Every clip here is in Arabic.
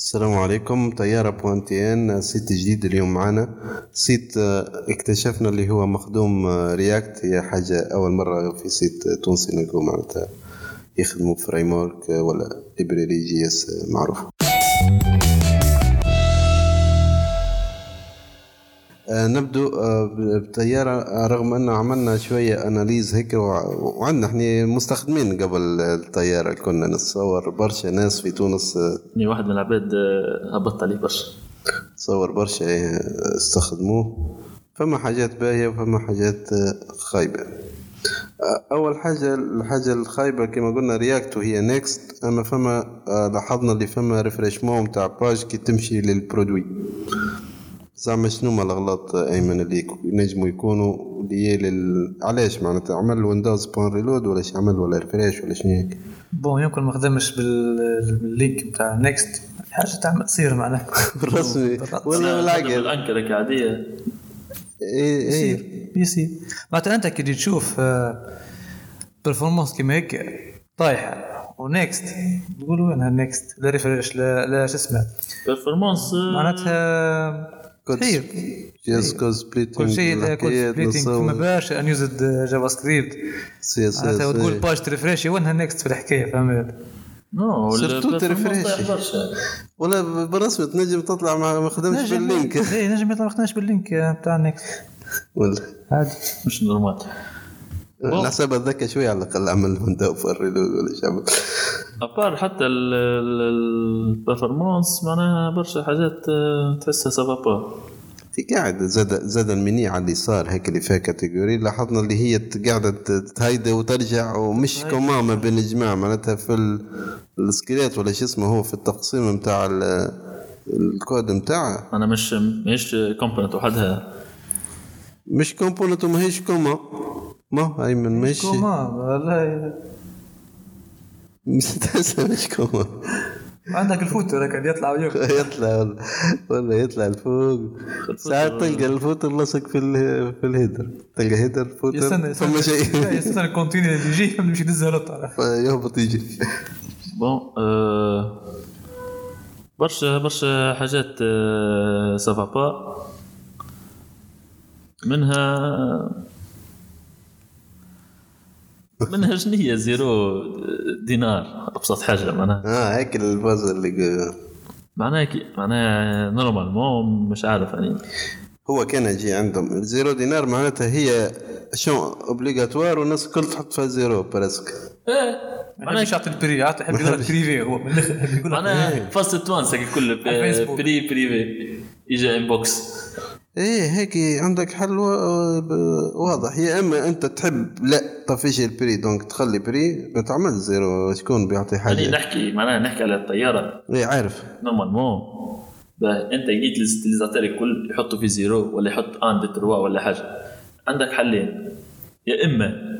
السلام عليكم. طيارة point tn site جديد اليوم معنا. site آه، اكتشفنا اللي هو مخدوم آه، React. هي حاجة أول مرة في site تونسي نلقوا معناتها يخدموا framework ولا library JS معروف. نبدو آه، بطيارة رغم أنه عملنا شوية analyse هيك وع- وعندنا إحنا مستخدمين قبل الطيارة. كنا نتصور برشا ناس في تونس آه، اني واحد من العباد آه، هبطت عليه برشا. تصور برشا استخدموه. فما حاجات باهية وفما حاجات آه، خايبة. آه، أول حاجة الحاجة الخايبة كما قلنا React وهي Next أما فما آه، لاحظنا اللي فما rafraîchissement متاع page كي تمشي لل produit. زعما شنو هما الأغلاط آه، أيمن اللي ينجموا يكونوا اللي هي لل... علاش معناتها؟ عمل window point reload ولا شي عمل ولا refresh ولا شنو هيك؟ bon يمكن ما خدمش بال- بال Link بتاع Next حاجة تعمل تصير معناها. بالرسمي ولا بالعقل بالانكر هيك عاديه يصير إيه يصير معناتها أنت كي تشوف برفورمانس كيما هيك طايحة. ونيكست تقول وين هالنيكست لا ريفريش لا لا شو اسمه بيرفورمانس معناتها كود كود سبليتنج كل شيء كود سبليتنج فما برشا انيوزد جافا سكريبت سي اس باج تريفريشي وين هالنيكست في الحكاية فهمت؟ non surtout برشا ولا بالرسمي تنجم تطلع ما خدمش بال Link. اي نجم يطلع ما خدناش بال Link بتاع Next ولا. عادي. مش normal. الحساب هذاك شوي على الأقل عمل window reload ولا عمل à part حتى ال performance معناها برشا حاجات آه، تحسها سافا با تي قاعد زاد زاد المني على اليسار هيك اللي فيها catégories لاحظنا اللي هي قاعدة تهيدا وترجع ومش كوما ما بين الجماعه معناتها في ال- السكيلات ولا شو اسمه هو في التقسيم نتاع الكود نتاعها أنا مش مش كومبوننت وحدها. مش كومبوننت وماهيش كوما ما ايمن مش كوما والله مش تحسها مش كوما. عندك هيك اللي يطلع ويخرج يطلع ولا, ولا يطلع لفوق. ساعات تلقى الفوتر لصق في ال- في الهيدر. تلقى هيدر فوتر يستنى فما يستنى شيء. يستنى الكونتينر اللي يجي يمشي يدزها لطة فيهبط يجي. بون آه برشا برشا حاجات آه سافا با منها منها شنو هي زيرو دينار أبسط حاجة معناها. آه هيك الباز اللي معناها كي معناها نورمالمون مش عارف يعني. هو كان يجي عندهم. زيرو دينار معناتها هي شون اوبليغاتوار والناس الكل تحط فيها زيرو برسك معناها مش يعطي البري يعطي يحب يقول لك بريفي هو من الآخر معناها فاست توانس الكل. بري بريفي اجا انبوكس إيه هيك عندك حل واضح. يا إما أنت تحب لا طفيش البري دونك تخلي بري ما تعمل زيرو شكون بيعطي يعني حاجة نحكي معناها نحكي على الطيارة. إيه عارف. normalement أنت جيت لل utilisateurs الكل يحطوا في zéro ولا يحط un deux trois ولا حاجة. عندك حلين. يا إما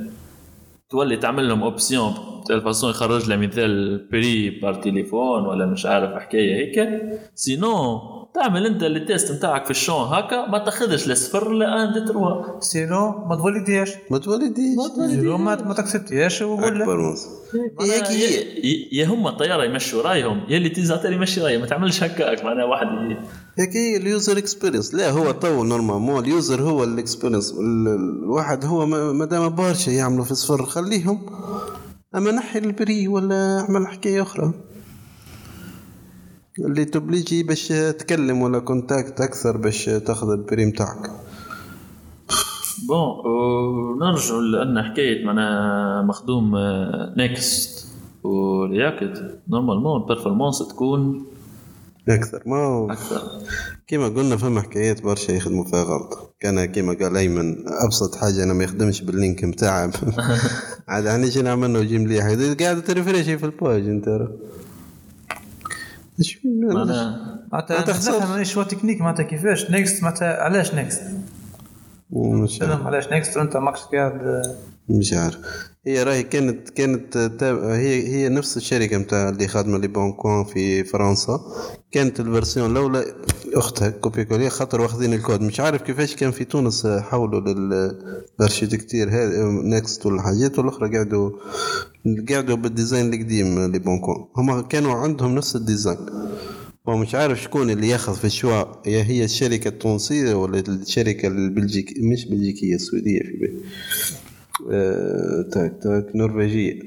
تولي تعمل لهم option بتاع façon يخرج لها مثال prix par téléphone ولا مش عارف حكاية هيك. sinon تعمل انت ال test نتاعك في الشون هكا ما تاخذش لا صفر لا un deux trois sinon ما تولديش ما تولديش زيرو ما ما تكسبتيش وقول هي. يا- يا هم الطيارة يمشوا رأيهم يا اللي تيزاتور يمشي رايه ما تعملش هكاك معناها واحد هيك هي اليوزر اكسبيرينس لا هو تو نورمالمون اليوزر هو الاكسبيرينس الواحد هو ما ما دام برشا يعملوا في صفر خليهم. أما نحي البري ولا أعمل حكاية أخرى. اللي تبليجي باش تكلم ولا كونتاكت أكثر باش تاخذ البري متاعك bon ونرجع لأن حكاية معناها مخدوم Next و React normalement ال performance تكون أكثر. ما هو؟ أكثر. كيما قلنا فما حكايات برشا يخدموا فيها غلط. كان كيما قال أيمن أبسط حاجة أنا ما يخدمش بال Link متاعه عاد أنا نجي نعمل له يجي مليح قاعد ترفريشي في ال page أنت معناها معناتها. نفهم شو تكنيك معناتها كيفاش Next معناتها علاش Next مش عارف علاش نيكست وانت ماكش قاعد مش عارف هي راهي كانت كانت هي هي نفس الشركة نتاع اللي خادمه لي بونكوان في فرنسا كانت الفيرسيون الاولى اختها كوبي كولي خاطر واخذين الكود مش عارف كيفاش كان في تونس حولوا للارشيتكتير هذا نكست والحاجات والاخرى قعدوا قعدوا بالديزاين القديم لي بونكوان هما كانوا عندهم نفس الديزاين. هو مش عارف شكون اللي ياخذ في الشواء هي هي الشركة التونسية ولا الشركة البلجيكية؟ مش بلجيكية السويدية في بالي آه، تاك تاك نرويجية.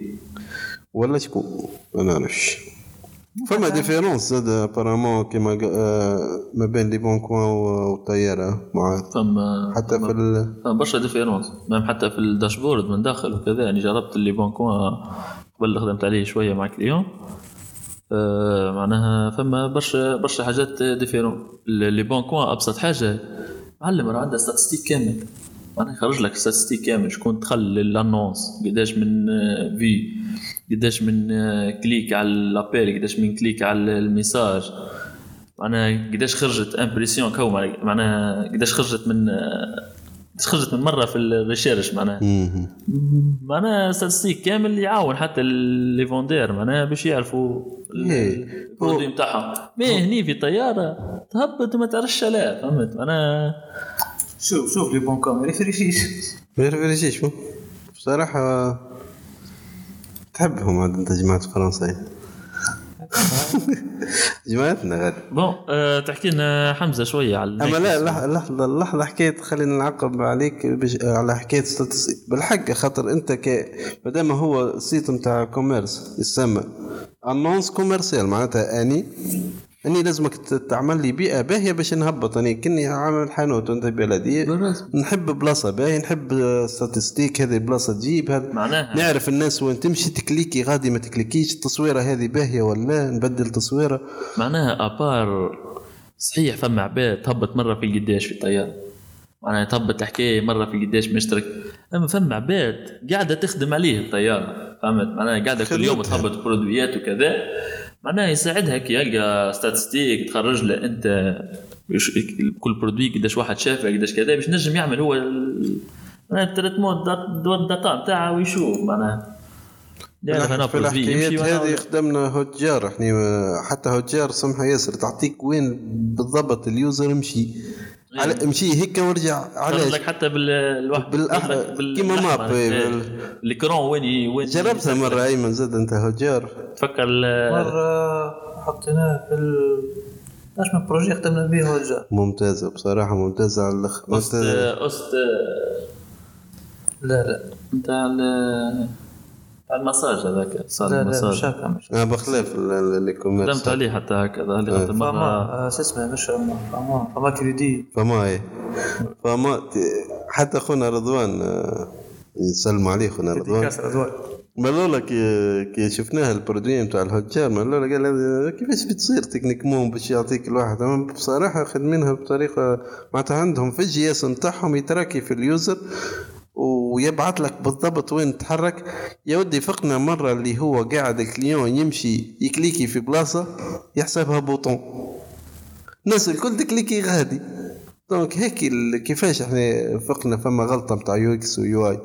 ولا شكون؟ ما نعرفش. فما différence زاد apparemment كيما ما بين Le Bon Coin والطيارة مع فما حتى في ال... فما برشا différence même حتى في ال dashboard من داخل وكذا يعني جربت ال Le Bon Coin قبل خدمت عليه شوية مع client آه معناها فما برشا برشا حاجات différents ال Le Bon Coin ابسط حاجة معلم راه عنده statistiques كامل معناها يخرج لك statistiques كامل شكون دخل لل annonce قداش من آه، في قداش من آه، clic على ال appel قداش من clic على ال message معناها قداش خرجت impression كو معناها- قداش خرجت من آه، قداش خرجت من مرة في ال recherche معناها. معناها statistiques كامل يعاون حتى les vendeurs معناها باش يعرفوا إيه. ال produit نتاعهم mais هني في طياره تهبط وما تعرفش لا فهمت؟ معناها شوف شوف لي بون كوم ما ما يفرجيش بصراحة تحبهم عاد انت جماعة فرنسا جماعتنا غادي بون تحكي لنا حمزه شوية على اما لا لح- لحظه لحظه حكايه خلينا نعقب عليك. على حكايه بالحق خاطر انت ك مادام هو سيت نتاع كوميرس يسمى انونس كوميرسيال معناتها اني أني لازمك تعمل لي بيئة باهية باش نهبط. أني كني عامل حانوت وأنت بلدي. نحب بلاصة باهية نحب ستاتستيك هذه البلاصه تجيب هذا. معناها. نعرف الناس وين تمشي تكليكي غادي ما تكليكيش التصويرة هذه باهية ولا؟ نبدل تصويرة. معناها آبار صحيح فما عباد تهبط مرة في القداش في الطيارة. معناها تهبط الحكاية مرة في القداش مشترك. أما فما عباد قاعدة تخدم عليه الطيارة فهمت؟ معناها قاعدة كل يوم. تهبط produit ات وكذا. معناها يساعدها كي يلقى statistiques تخرج له أنت كل produit قداش واحد شافه قداش كذا باش نجم يعمل هو ال traitement دات- ال data نتاعه ويشوف معناها. في الحكايات هذه خدمنا Hotjar إحنا حتى Hotjar سمحة ياسر تعطيك وين بالضبط ال user يمشي. على امشي هيك وارجع خرج علاش؟ لك حتى بالواحد بالأح- كيما ماب، إيه، بال- الإكرون وين وين جربتها مرة ايمن زاد أنت هوتجار تفكر مرة حطيناه في ال اش من بروجي خدمنا به هو الجار ممتازة بصراحة ممتازة على الآخر أست. أست لا لا. نتاع المساج هذاك صار لا لا مش المساج هكا. مش بخلاف ال- ال- اللي كوميرس خدمت عليه حتى هكذا اللي إيه. غد فما آه، شو اسمه مش فما فما كريدي. فما هي فما حتى خونا رضوان آه، يسلموا عليه خونا رضوان. كاس رضوان. مالولا كي كي شفناها البرودوي نتاع الهوتجار مالولا قال كيفاش بتصير تكنيكمون باش يعطيك الواحد؟ أما بصراحة خدمينها بطريقة معناتها عندهم في الجي اس نتاعهم يتراكي في اليوزر ويبعث لك بالضبط وين تحرك. يا ودي فقنا مرة اللي هو قاعد الكليون يمشي يكليكي في بلاصة يحسبها bouton. الناس الكل تكليكي غادي. donc هيك كيفاش إحنا فقنا فما غلطة نتاع UX و UI.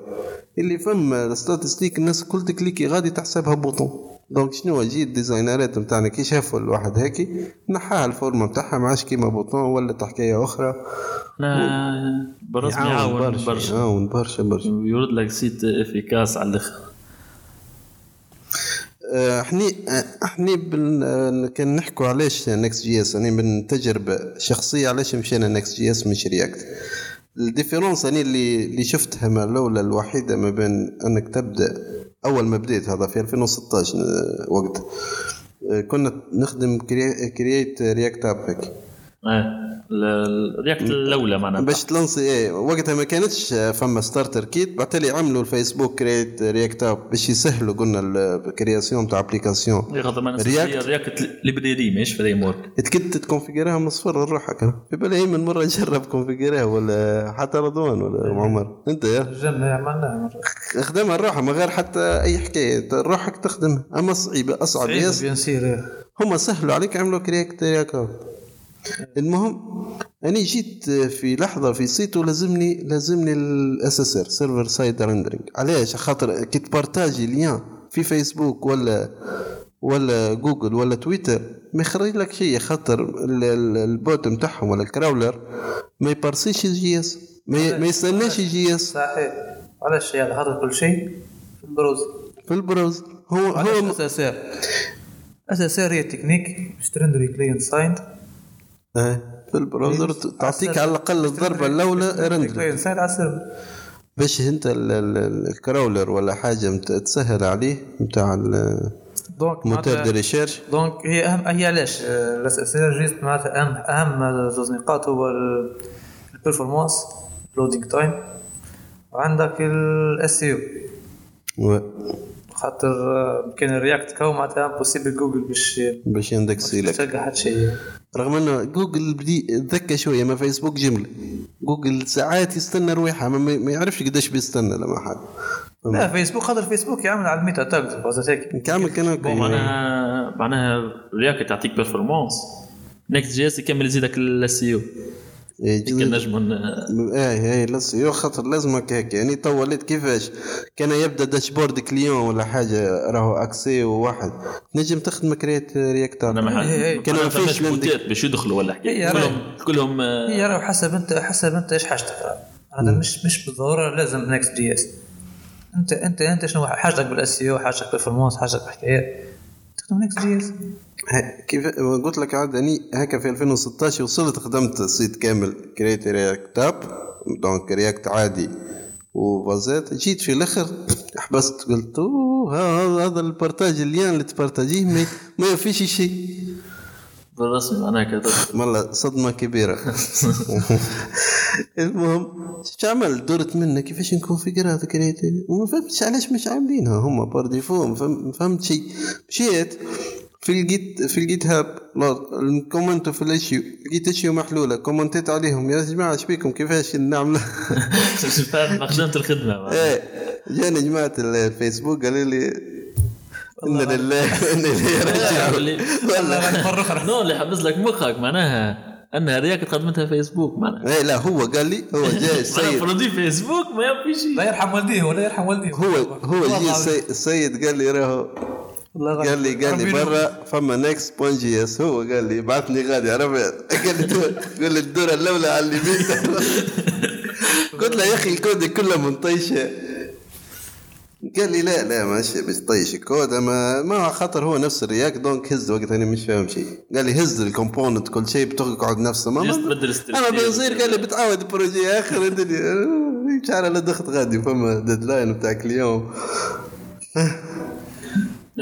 اللي فما statistiques الناس الكل تكليكي غادي تحسبها bouton. donc شنو جي ال designer ات نتاعنا كي شافوا الواحد هيك نحاها ال forme ة نتاعها ما عادش كيما bouton ولا حكايه أخرى. أنا بالرسم يعاون برشا. يعاون برشا برشا. يورد لك site efficace على الآخر. آه، إحنا آه، إحنا بن... آه، كان نحكوا علاش Next JS يعني من تجربه شخصية علاش مشينا Next JS مش React ال différence يعني اللي اللي شفتها ما الاولى الوحيدة ما بين أنك تبدأ أول ما بديت هذا في 2016 آه، وقت آه، كنا نخدم Create React App هيك ال- ال React الأولى معناتها. باش ت lancer إيه وقتها ما كانتش فما starter kit بعتلي عملوا الفيسبوك Create React App باش يسهلوا قلنا الكرياسيون تاع ابليكاسيون ما رياكت. رياكت رياكت ليبريري ماهيش فريم ورك تكد تكونفيجرها من صفر لروحك. في بالي من مرة جرب كونفيجرها ولا حتى رضوان ولا عمر. أنت يا؟ جنة عملناها مرة. اخدمها لروحها من غير حتى أي حكاية. روحك تخدمها. أما صعيبة أصعب صعيب ياس بيان سير هم سهلوا عليك عملوا كرياك ترياك المهم أنا جيت في لحظة في سيت ولازمني لازمني الاس اس ار سيرفر سايد ريندرينج علاش؟ خاطر كي تبارتاجي ليان في فيسبوك ولا ولا جوجل ولا تويتر ما يخرج لك شيء خاطر ال- ال- البوت نتاعهم ولا الكراولر ما يبارسيش الجي إس ما, يستناش الجي إس. صحيح. علاش هذا حاطط كل شيء؟ في البروز. في البراوزر هو هو أساسير؟ أساسا هي تكنيك باش ترندري كلينت سايند إيه، في البراوزر تعطيك على الأقل الضربة الاولى رندر باش أنت ال- ال- ال crawler ولا حاجة تسهل عليه نتاع donc معناتها- de recherche؟ donc هي اهم هي علاش؟ إر juste معناتها اهم أهم زوز نقاط هو ال performance loading time وعندك ال SEO خاطر آه، كان ال React كهو معناتها impossible Google باش باش يندكسي لك. تلقى حتى شيء. رغم إنه جوجل بدي ذكى شوية ما فيسبوك جمله جوجل ساعات يستنى رويحه ما, ما يعرفش قداش بيستنى لما حد. لا فيسبوك خاطر فيسبوك يعمل على الميتا قصدك هيك. كامل كان معناها معناها رياكت تعطيك بيرفورمانس نكست جي اس يكمل يزيدك السيو كان ن- إيه إيه لس يو خاطر لازمك هيك يعني تو وليت كيفاش؟ كان يبدا داشبورد كليون ولا حاجة راهو اكسي وواحد نجم تخدم كريت رياكتور أنا ما إيه، إيه. كان كان ما فيش باش يدخلوا ولا حكاية. كلهم كلهم آه، هي راه حسب انت حسب أنت إيش حاجتك هذا مش مش بالضرورة لازم Next.js. انت انت أنت شنو؟ حاجتك بال SEO أو حاجتك بال performance حاجتك بالحكايات. تخدم نكست جي إس. كيف قلت لك عاد أني هكا في 2016 وصلت خدمت site كامل create React app donc React عادي. وفازات جيت في الأخر حبست قلت هذا هذا ال partage اللي اللي تبارتاجيه ما, ما فيش شيء. بالرسمي معناها كذا والله صدمة كبيرة. المهم شو عمل؟ دورت منه كيفاش نكون في قراءة كريتي وما فهمتش علاش مش عاملينها؟ هم par défaut ما فهمت شيء. مشيت في ال Git في ال GitHub كومنتو في ال issue لقيت issue محلولة. كومنتيت عليهم. يا جماعة إيش بيكم كيفاش؟ نعمل خدمت الخدمة. إيه. جاني جماعة الفيسبوك قالوا لي إنا لله إنا لله راجع اللي- والله. نو اللي حبز لك مخك. معناها أنها رياكت خدمتها فيسبوك معناها. إيه لا هو قال لي هو جاي السيد برودوي فيسبوك ما يبقى شيء. لا يرحم والديه ولا يرحم والديه. هو هو جي السي- السيد قال لي راهو. قال لي قال لي برا فما نكست بوين جي إس هو. قال لي بعثني غادي عرفت؟ قال لي قال لي الدوره الاولى على اليمين قلت له يا أخي الكود كله منطيشة. قال لي لا لا ماشي باش طيش الكود. أما ما هو خاطر هو نفس ال React donc هز وقت أنا مش فاهم شيء قال لي هز ال component كل شيء بتقعد نفسه. ما أنا. بنصير قال لي بتعاود projet اخر الدنيا مش عارف لا دخت غادي فما deadline بتاعك اليوم.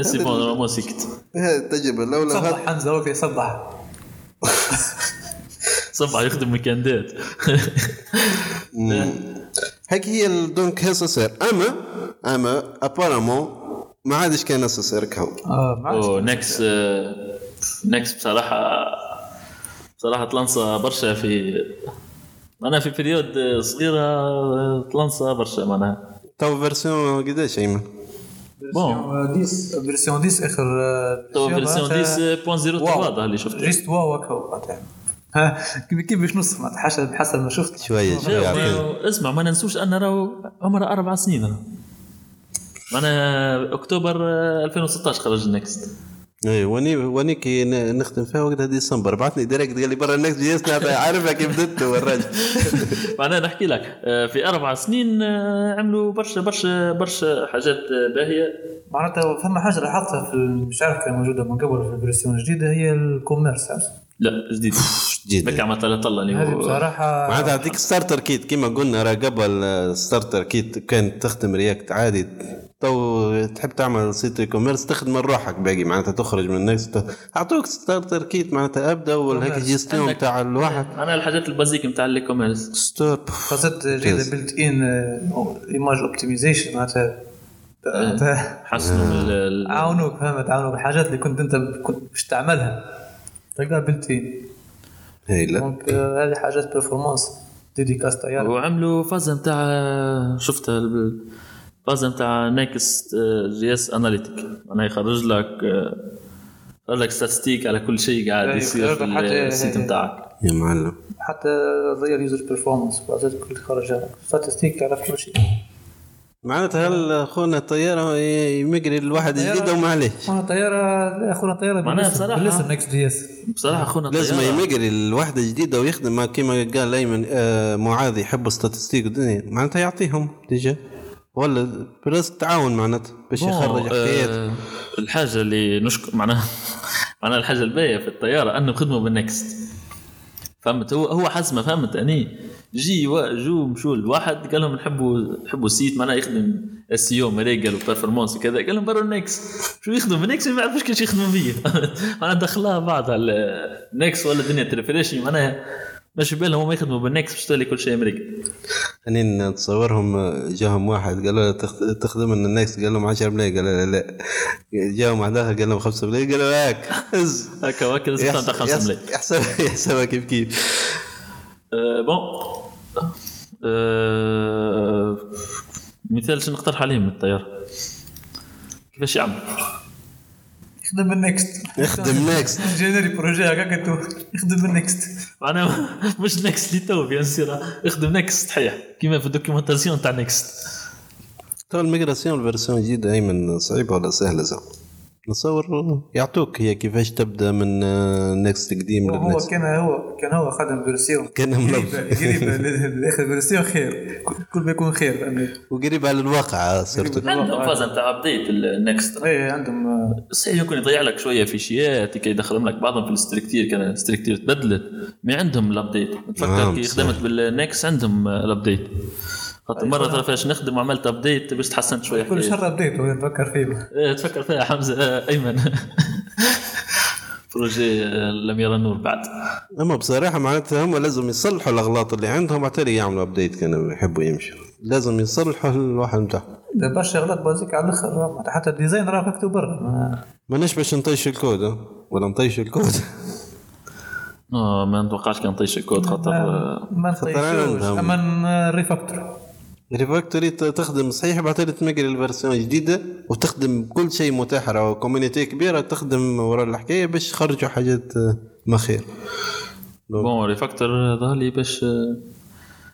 c'est bon normalement سكت. الأولى. هذا صبح حمزة وقت يصبح صبح. يخدم ويكاندات هيك هي ال- donc هي صار اما أما apparemment ما عادش كان nécessaire كهو. آه ما عادش. نكس نكس بصراحه بصراحة تلانسا برشا في معناها في période صغيرة تلانسا برشا معناها. تو فيرسيون قداش أيمن؟ بون فيرسيون 10 اخر آه، فيرسيون فيرسيون معناتها 10.03 واو. هذا اللي شفته juste واو هكا كيف كيف باش نص معناتها حسب حسب ما شفت. شوية شوية اسمع ما ننسوش أن راهو عمره أربع سنين. معناها أكتوبر آه، 2016 خرج نكست اي وني وني كي نخدم فيها وقتها ديسمبر. بعثني direct قال لي برا ال Next.js عارفها كيف بدته الراجل معناها نحكي لك آه، في أربع سنين آه، عملوا برشا برشا برشا حاجات آه، باهية. معناتها فما حاجة لاحظتها في مش عارف كان موجودة من قبل في ال version الجديدة هي ال commerce. لا جديد. جديد. بك عملت لا طلع هذه هو بصراحه معناتها هذيك ستارتر كيت كيما قلنا راه قبل ستارتر كيت كانت تخدم رياكت عادي. تو تحب تعمل سيت اي كوميرس تخدم روحك باقي معناتها تخرج من النكست أعطوك ستارتر كيت معناتها أبدأ ولا هيك جيستيون تاع الواحد؟ معناها الحاجات البازيك نتاع الاي كوميرس ستوب. خاصة جيدة بيلت ان ايماج اوبتمايزيشن معناتها حسنوا من ال- عاونوك فهمت؟ عاونوك. الحاجات اللي كنت انت كنت باش تعملها. تلقاها built-in donc آه، هذه حاجات performance ديديكاس وعملوا فازة نتاع شفتها فازه نتاع Next.js Analytics معناها يخرج لك آه، يخرج لك statistiques على كل شيء قاعد أي، يصير في ال site نتاعك. يا معلم. حتى زي ال user performance بعضات كل خرج لك statistiques على كل شيء. معناتها هل خونا الطيارة يمقري الواحد جديد وما عليه؟ أخونا طيارة لا أخونا طيارة معناها بصراحة- بالاسم نكست جي اس بصراحة أخونا لازم. يمقري الواحدة جديدة ويخدم ما كيما قال أيمن آه معاذ يحب ستاتستيك والدنيا. معناتها يعطيهم ديجا. ولا بس تعاون معناتها باش يخرج حكايات آه، الحاجة اللي نشكر معناها معناها الحاجة الباهية في الطيارة أنه خدموا بالنكست. فهمت؟ هو هو حزمه فهمت؟ أني جي جو مشوا الواحد قال لهم نحبوا نحبوا سيت معناها يخدم اس سي أو مريقل وبرفورمانس وكذا قال لهم برا النكس شو يخدم بالنكس ما يعرفوش كيفاش يخدموا بيه معناها دخلها بعض على النكس ولا الدنيا ترفريشي معناها مش بالهم هم يخدموا بالنكس باش تولي كل شيء أمريكي. يعني نتصورهم جاهم واحد قال له تخ- تخدم من النكس؟ قال لهم 10 ملايين. قال له لا. لا جاهم واحد آخر قال لهم 5 ملايين. قال له هاك. هز هكا لازم تاع 5 ملايين. يحسب يحسبها كيف كيف. آه، bon. آه، مثال شنو نقترح عليهم من الطياره كيفاش يعمل؟ يخدم بال Next يخدم Next générer projet هكاك انتو. يخدم بال Next معناها مش Next اللي تو bien sûr يخدم Next صحيح. كيما في ال documentation تاع Next تو ال migration ال version الجديدة أيمن صعيبة ولا سهلة زعما؟ نتصور يعطوك هي كيفاش تبدا من نكست قديم هو كان هو كان هو خدم فيرسيون كان قريبة لاخر فيرسيون خير. كل ما يكون خير. وقريب على الواقع صرت عندهم فاز نتاع ابديت النكست إيه عندهم آه، صحيح يمكن يضيع لك شوية فيشيات كي يدخلهم لك بعضهم في الستريكتير كان الستريكتير تبدلت ما عندهم الابديت نعم، كي صحيح. خدمت بالنكس عندهم الابديت خاطر مرة ترى فاش نخدم وعملت ابديت باش تحسنت شوية كل. شهر ابديت نفكر فيه؟ إيه، تفكر فيها حمزة آه، أيمن. projet آه، لم يرى النور بعد. أما بصراحة معناتها هم لازم يصلحوا الأغلاط اللي عندهم حتى يعملوا update كانوا يحبوا يمشوا. لازم يصلحوا الواحد نتاعهم ده برشا غلط basique على الأخر حتى ال design راه مكتوب برا. ما- ماناش باش نطيش الكود؟ ولا نطيش الكود؟ آه ما نتوقعش كان طيش الكود خاطر ما نطيشوش. أما refactor ريفاكتوري تخدم صحيح بعد تمقري ال version جديده وتخدم كل شيء متاح راه community كبيرة تخدم ورا الحكاية باش يخرجوا حاجات آه، ما خير. bon refactor ظهر لي باش آه،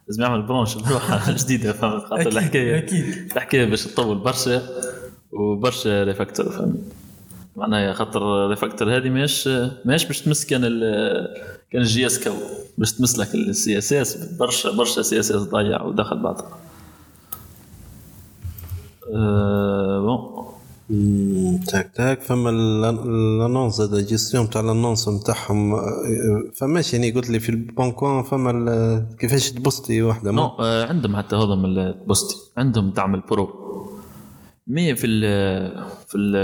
لازم يعمل branche بروحه جديدة فهمت؟ خاطر الحكاية أكيد. الحكاية باش تطول برشا وبرشا refactor فهمت؟ معناها خاطر refactor هذه ماهيش ماهيش باش تمس كان ال كان ال JS que باش تمس لك ال CSS برشا برشا CSS ضيع ودخل بعضها بون تاك تاك فما الانونس هذا جيستيون تاع الانونس نتاعهم فماش يعني قلت لي في البونكوان فما كيفاش تبسطي واحدة نو آه، عندهم حتى هذم البوستي عندهم تعمل برو مي في ال في ال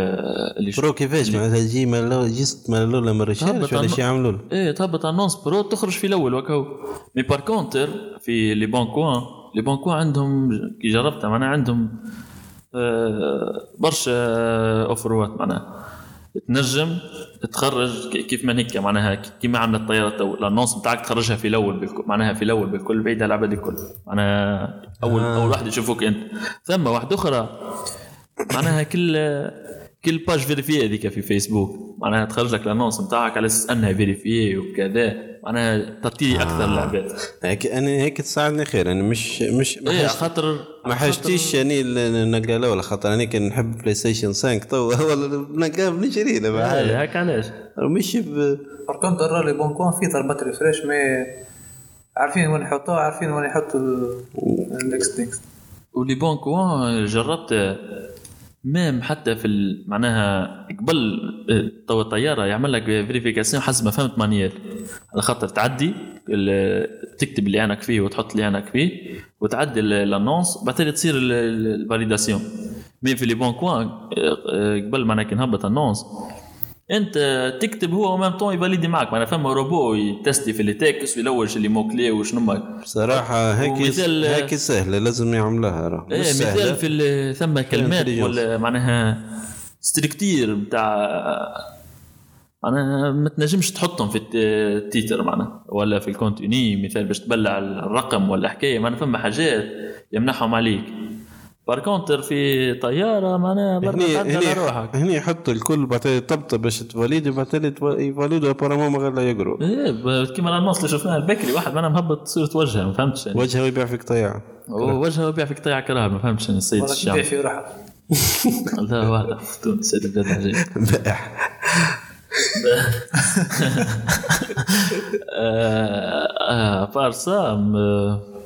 اللي برو كيفاش؟ معناتها تجي مالو جيست مالو ولا من ريشارج ولا شي يعملوا له. إيه تهبط أنونس برو تخرج في الأول وكهو مي بار كونتر في Leboncoin Leboncoin عندهم كي جربتها معناها عندهم برشا اوفروات معناها. تنجم تخرج كيف ما هيك معناها كيما عملت الطيارة تو ال annonce بتاعك تخرجها في الأول بالكل معناها في الأول بالكل بعيد على العباد الكل. معناها اول آه. أول واحد يشوفوك أنت. ثم واحدة أخرى معناها كل كل page vérifiée هذيك في فيسبوك معناها تخرج لك ال annonce نتاعك على أساس أنها vérifiée وكذا. معناها تعطي أكثر العباد هيك أنا هيك تساعدني خير. أنا مش مش ما حاجت- خاطر ما حاجتيش يعني نلقى ولا خاطر أنا كان نحب PlayStation 5 تو. هو نلقاه بنشري له هيك علاش؟ مش ب... par contre راه Leboncoin في ضربات refresh mais عارفين وين يحطوها عارفين وين يحطوا ال Next Next و Leboncoin جربت même حتى في معناها قبل آه، تو الطياره يعمل لك vérification حسب ما فهمت manuelle على خاطر تعدي تكتب اللي عينك فيه وتحط اللي عينك فيه وتعدي ال- ال annonce بعدين تصير ال- ال- ال validation mais في Leboncoin آه، آه، قبل ما كي نهبط annonce أنت تكتب هو و même temps يفاليدي معك معناها فما روبو يتستي في les textes ويلوج les mots-clés وشنو ما بصراحه هيك هيك سهلة لازم يعملها راه إيه مثال في ثم كلمات. ولا معناها structure بتاع معناها ما تنجمش تحطهم في الت- ال titre معناها ولا في ال contenu مثال باش تبلع الرقم ولا حكاية معناها فما حاجات يمنحهم عليك. par contre في طيارة معناها برا هني روحك. هني يحط الكل بعدين طبطه باش تفاليدي بعدين يفاليدوا apparemment من غير لا يقروا. إيه كيما ال annonce اللي شفناها البكري واحد معناها مهبط صورة وجهه ما فهمتش يعني. وجهه يبيع فيك طيارة. وجهه وبيع في قطيع كراه ما فهمتش يعني السيد الشام تبيع في روحها لا واحد في تونس سيد البلاد عجيب بائع آه بار سا م-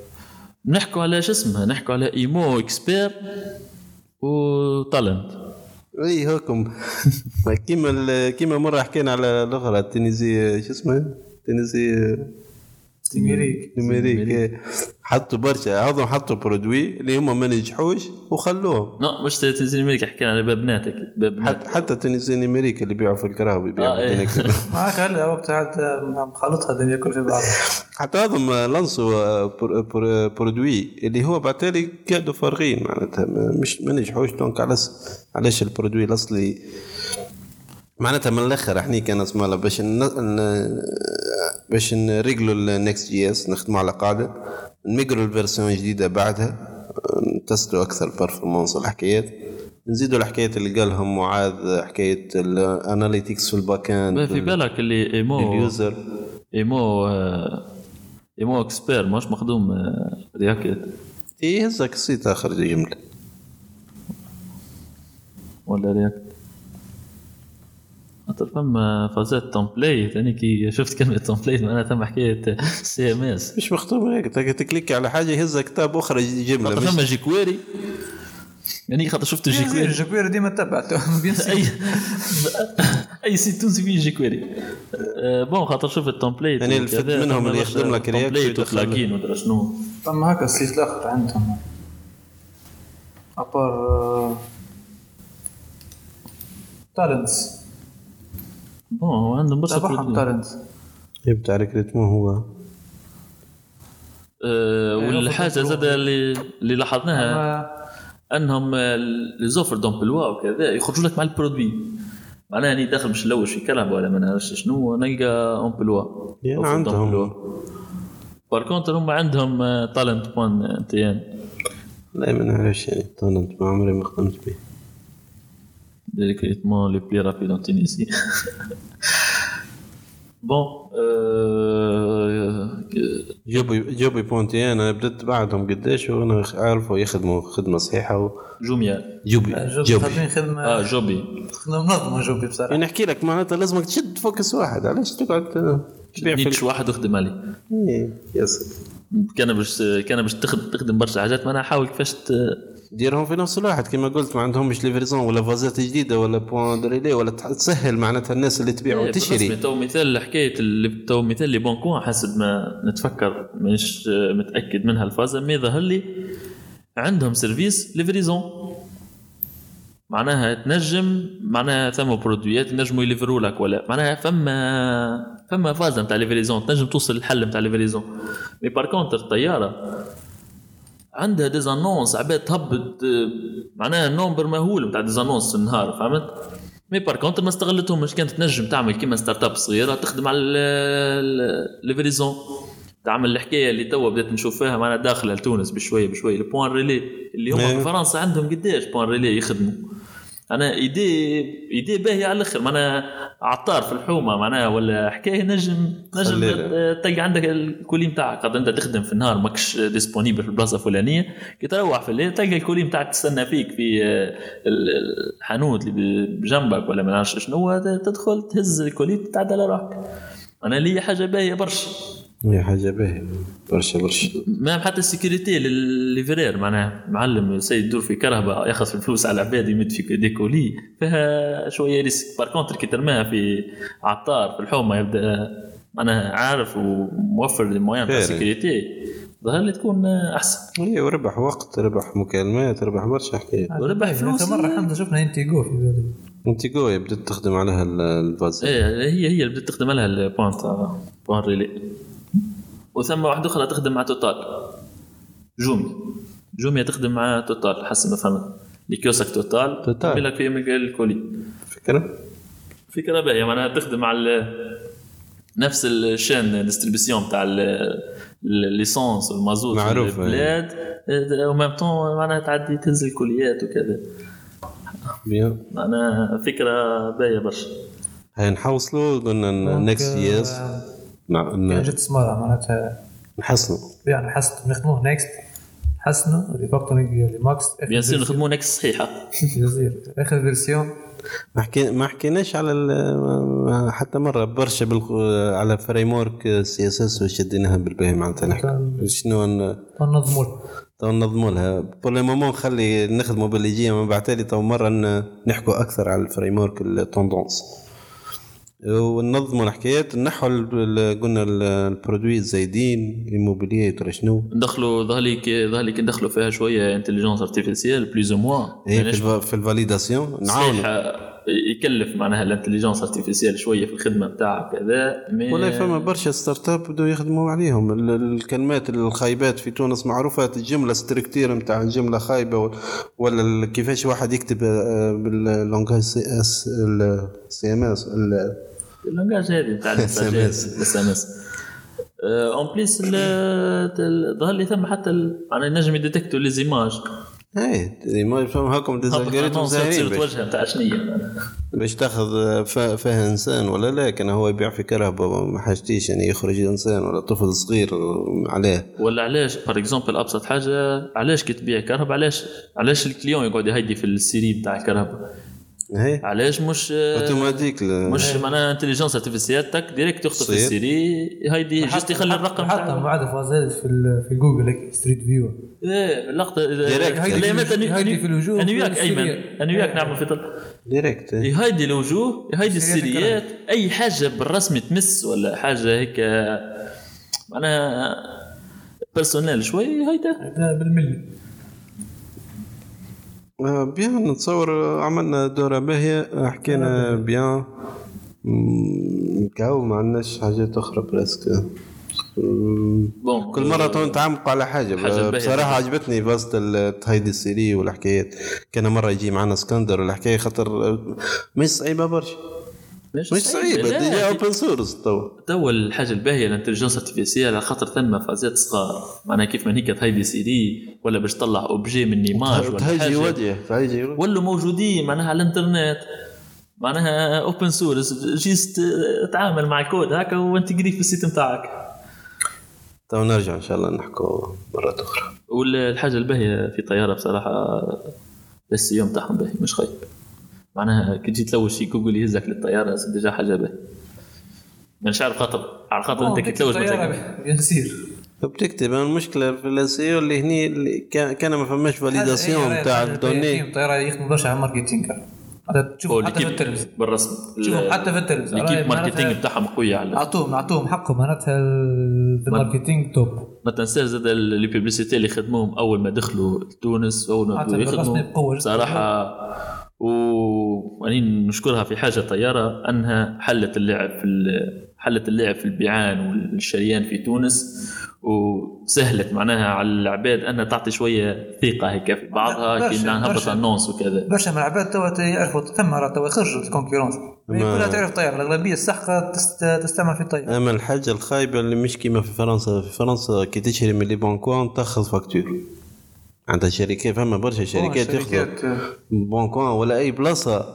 نحكوا على شو اسمه نحكوا على إيمو إكسبير وتالنت إي هوكم. كيما كيما مرة حكينا على الأخرى التونسي شو اسمه التونسي تيميريك نيميريك إيه. حطوا برشا هذم حطوا برودوي اللي هم ما نجحوش وخلوهم. لا مش تنزل ملك حكينا على باب ناتك باب حتى تونسي نيميريك اللي بيعوا في الكراوي بيعوا آه،. هناك. معك هلا وقت عاد مخلطها الدنيا كل في بعضها حتى هذم لانسوا آه، بر- بر- برودوي اللي هو بعتالي قاعدوا فارغين معناتها مش ما نجحوش. دونك علاش علاش البرودوي الأصلي معناتها من الآخر إحنا كان اسمها باش ن... باش نريجلوا النكست جي اس نخدموا على قاعدة نميجروا الفيرسيون جديده بعدها نتستوا أكثر البرفورمانس والحكايات نزيدوا الحكايات اللي قالهم معاذ حكاية الاناليتكس في الباك اند ما في بالك اللي ايمو اليوزر إيمو آه، إيمو اكسبير مش مخدوم آه، رياكت. إيه هزك السيت آخر جملة. ولا رياكت. خاطر فما فازات تمبليت أنا كي شفت كلمة تمبليت معناها ثم حكايه سي ام اس مش مخطوب هيك. تك- تكليك على حاجة يهز كتاب أخرى جمله فما جيكويري. يعني خاطر شفت جيكويري جيكويري. جيكويري ديما تبعته اي سي اي سيت تونسي فيه جيكويري. آه، بون خاطر شفت التمبليت يعني اللي فات منهم اللي يخدم لك رياكت ودرا شنو. فما هكا السيت الآخر عندهم. ابار تالنتس bon هو عندهم برشا تبعهم produits. تالنتس بتاع recrutement هو. آه، يعني والحاجة زاد اللي اللي لاحظناها أنهم les offres d'emploi وكذا يخرجوا لك مع ال produits. معناها اني داخل مش نلوش في كلام ولا ما نعرفش شنو نلقى emploi يعني عندهم. par contre هم عندهم تالنت point tn لا ما نعرفش يعني تالنت ما عمري ما خدمت به. ريكريتمون لي بلي رابيد ان تونيسي بون euh, جوبي جوبي بونتي أنا بدت بعدهم قديش وأنا عارفوا يخدموا خدمة صحيحة و... جوميا. جوبي جوبي جوبي خدمه آه جوبي. خدمة منظمة جوبي بصراحة. يعني نحكي لك معناتها لازمك تشد فوكس واحد علاش تقعد تبيع في واحد وخدم عليه. إيه، ياسر. كان باش كان باش تخدم تخدم برشا حاجات ما أنا حاول كيفاش ت- ديرهم في نفس الواحد. كما قلت ما عندهمش livraison ولا فازات جديدة ولا points de relais ولا تسهل معناتها الناس اللي تبيع إيه، وتشري. تو مثال حكاية اللي تو مثال Leboncoin حسب ما نتفكر مش متأكد منها الفازة. mais ظهر لي؟ عندهم service livraison معناها تنجم معناها ثم produit ات ينجموا ي livrer وا لك ولا معناها فما فما فازة نتاع livraison تنجم توصل للحل نتاع livraison mais par contre Tayara عندها des annonces عباد تهبط معناها nombre مهول نتاع des annonces في النهار فهمت mais par contre ما استغلتهمش كانت تنجم تعمل كيما start-up صغيرة تخدم على ال livraison تعمل الحكاية اللي توا بدات نشوف فيها معنا داخلة لتونس بشوية بشوية ال points relais اللي هم إيه. في فرنسا عندهم قداش points relais يخدموا أنا idée idée باهية على الأخر. معناها عطار في الحومة معناها ولا حكاية نجم نجم. تلقى عندك ال colis نتاعك خاطر أنت تخدم في النهار ماكش disponible في البلاصة الفلانية. كي تروح في الليل تلقى ال colis نتاعك تستنى فيك في ال- الحانوت اللي بجنبك ولا ما نعرفش شنو تدخل تهز ال colis تتعدى على روحك. أنا لي حاجة باهية برشا. هي حاجة باهية. برشا برشا. ما حتى ال sécurité لل livreur معناها معلم سيد يدور في كرهبة ياخذ في الفلوس على العباد يمد في des colis فيها شوية risque. par contre كي ترميها في عطار في الحومة يبدأ معناها عارف وموفر الموان تاع. السيكوريتي ظهر لي تكون أحسن. هي وربح وقت ربح مكالمات ربح برشا حكايات. وربح فلوس. مره حمزه شفنا انتيجو في بالي انت قوي بدأت تخدم عليها ال- الفاز إيه هي هي اللي بدأت تخدم لها البوان تاع بوان ريلي وثم واحدة أخرى تخدم مع توتال. جوميا جوميا تخدم مع توتال حسب ما فهمت. لي كيوسك توتال. توتال. لك فيهم الكولي فكرة؟ فكرة باهية معناها تخدم على نفس الشين ديستريبيسيون تاع ال- الليسونس والمازوت في معروف، البلاد وميم طون معناها تعدي تنزل كليات وكذا. بيان معناها فكرة باهية برشا. هاي نحوصلوا قلنا نكست يس كان جت سمارة معناتها نحسنوا. يعني حسن نخدموه نيكست حسنوا. ريفاكتورينج لماكس بيان سور نخدموا نكس صحيحة. جزير آخر فيرسيون ما حكي ما حكيناش على ال- حتى مرة برشا على فريم ورك سي اس اس وشديناها بالباهي معناتها نحكي. شنو ن- ننظموا تو ننظموا لها. بور لو مومون نخلي نخدموا باللي يجي من بعد تالي تو مره نحكوا أكثر على الفريم ورك التوندونس وننظموا الحكايات نحوا ال- قلنا ال- البرودوي الزايدين ايموبيليات ولا شنو؟ ظهر لي ظهر لي كي ندخلوا فيها شوية intelligence artificielle plus ou moins هي في, الف- في ال validation نعاونوا. صحيح يكلف معناها ال intelligence artificielle شوية في الخدمة بتاعك كذا ولا فما برشا start-up بدوا يخدموا عليهم. ال- ال- الكلمات الخايبات في تونس معروفه الجملة structure نتاع الجملة خايبة ولا كيفاش واحد يكتب آه، بال langage CS ال SMS ال langage هذه SMS. الاس ام اس اون بليس ظهر لي ثم حتى معناها ينجم يديتكتوا لي زيماج. اي ما يفهم هاكم ديزالجوريتم تصير زاهرين باش- وجهها نتاع شنية. باش تاخذ فيها إنسان ولا لا كان هو يبيع في كرهبه ما حاجتيش يعني يخرج إنسان ولا طفل صغير عليه. ولا علاش؟ بار اكزومبل أبسط حاجة علاش كي تبيع كهرباء علاش؟ علاش الكليون يقعد يهدي في السيري بتاع الكهرباء اهي علاش مش أوتوماتيك مش معناها انتليجنس ارتيفيسيال تك ديريكت يخطف صير. السيري هيدي جست يخلي الرقم حتى بعد فازات في ال- في جوجل هيك ستريت فيو إيه اللقطه ديريكت. هيدي في الوجوه- في أنا وياك. أيمن. أنا وياك نعمل في طل ديريكت إيه. يهيدي الوجوه يهيدي السيريات. أي حاجة بالرسم تمس ولا حاجة هيك معناها بيرسونيل شوي هيدا بالملي. بيان نتصور آه، عملنا دورة باهية آه، حكينا بيان. كاو ما عندناش حاجات أخرى parce que مم، bon كل مرة تو نتعمقوا على حاجة. حاجة. بصراحة عجبتني فازت هيدي ال série والحكايات. كان مرة يجي معنا اسكندر والحكاية خاطر آه، مش صعيبة برشا. مش لا، déjà في- open source تو. تو الحاجة الباهية ال intelligence artificielle على خاطر ثم فازات صغار. معناها كيف ما هيك تهيدي سي دي ولا باش تطلع objet من image ولا حاجة. ولا موجودين معناها على الإنترنت. معناها open source juste تعامل مع كود هكا و intégrer في ال site نتاعك. تو نرجع إن شاء الله نحكوا مرة أخرى. والحاجة الباهية في طيارة بصراحة بس يوم تاعهم باهي مش خايب معناها كي تجي تلوج في جوجل يهزك للطيارة déjà حاجة باهي مش عارف خاطر على خاطر أنت كي تلوج يصير بتكتب المشكلة في ال SEO اللي هني اللي كان ما فماش validation تاع ال données الطياره يخدموا برشا على ال marketing. هذا تشوف حتى في التلفزيون. بالرسم تشوفهم حتى في التلفزيون. l'équipe معناتها- marketing بتاعهم قوية على أعطوهم نعطوهم حقهم. معناتها في ال marketing top. ما تنساش زاد les publicités اللي خدموهم أول ما دخلوا لتونس أول ما يخدموا. جداً. صراحة واني نشكرها في حاجة طيارة أنها حلت اللعب في حلت اللعب في البيعان والشريان في تونس وسهلت معناها على العباد أنها تعطي شوية ثقة هيك في بعضها كي نهبط برشا. annonces وكذا. برشا من العباد توا يعرفوا ثم راه توا يخرجوا ال concurrence كلها تعرف طيارة الأغلبية السحقه تست- تستعمل في الطيارة. أما الحاجة الخايبة اللي مش كيما في فرنسا في فرنسا كي تشري من Leboncoin تاخذ facture. عندها شركات فما برشا شركات ياخذوا بانكوان ولا أي بلاصة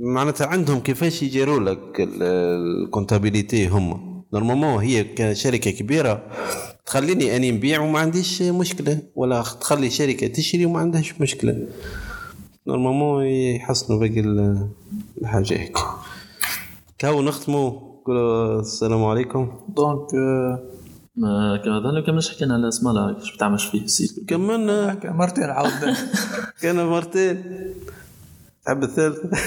معناتها عندهم كيفاش يجيروا لك ال- ال comptabilité هم normalement هي كشركة كبيرة تخليني أني نبيع وما عنديش مشكلة. ولا تخلي شركة تشري وما عندهاش مشكلة. normalement يحسنوا باقي ال- الحاجة هيك. كاو نختموا السلام عليكم. donc آه، هذا كان مش حكينا على اسمها لا كيفاش بتعملش فيه ال site كملنا مرتين عاود كان مرتين. تحب الثالثة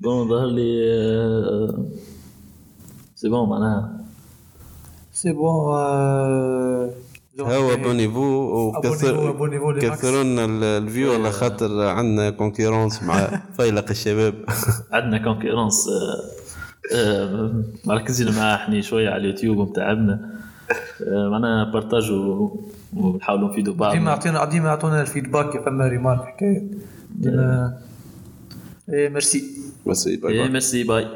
bon ظهر لي آه، c'est bon معناها. c'est bon آه، هو bon niveau وكثر. كثروا لنا ال vues على خاطر عندنا concurrence مع فيلق الشباب. عندنا concurrence مركزين معاه إحنا شوية على اليوتيوب ومتعبنا. آه، معناها بارتاجوا ونحاولوا نفيدوا بعض. ديما يعطينا ديما يعطونا ال feedback فما remarque حكاية. ديما. إيه ميرسي. بس يبقى إيه، merci bye.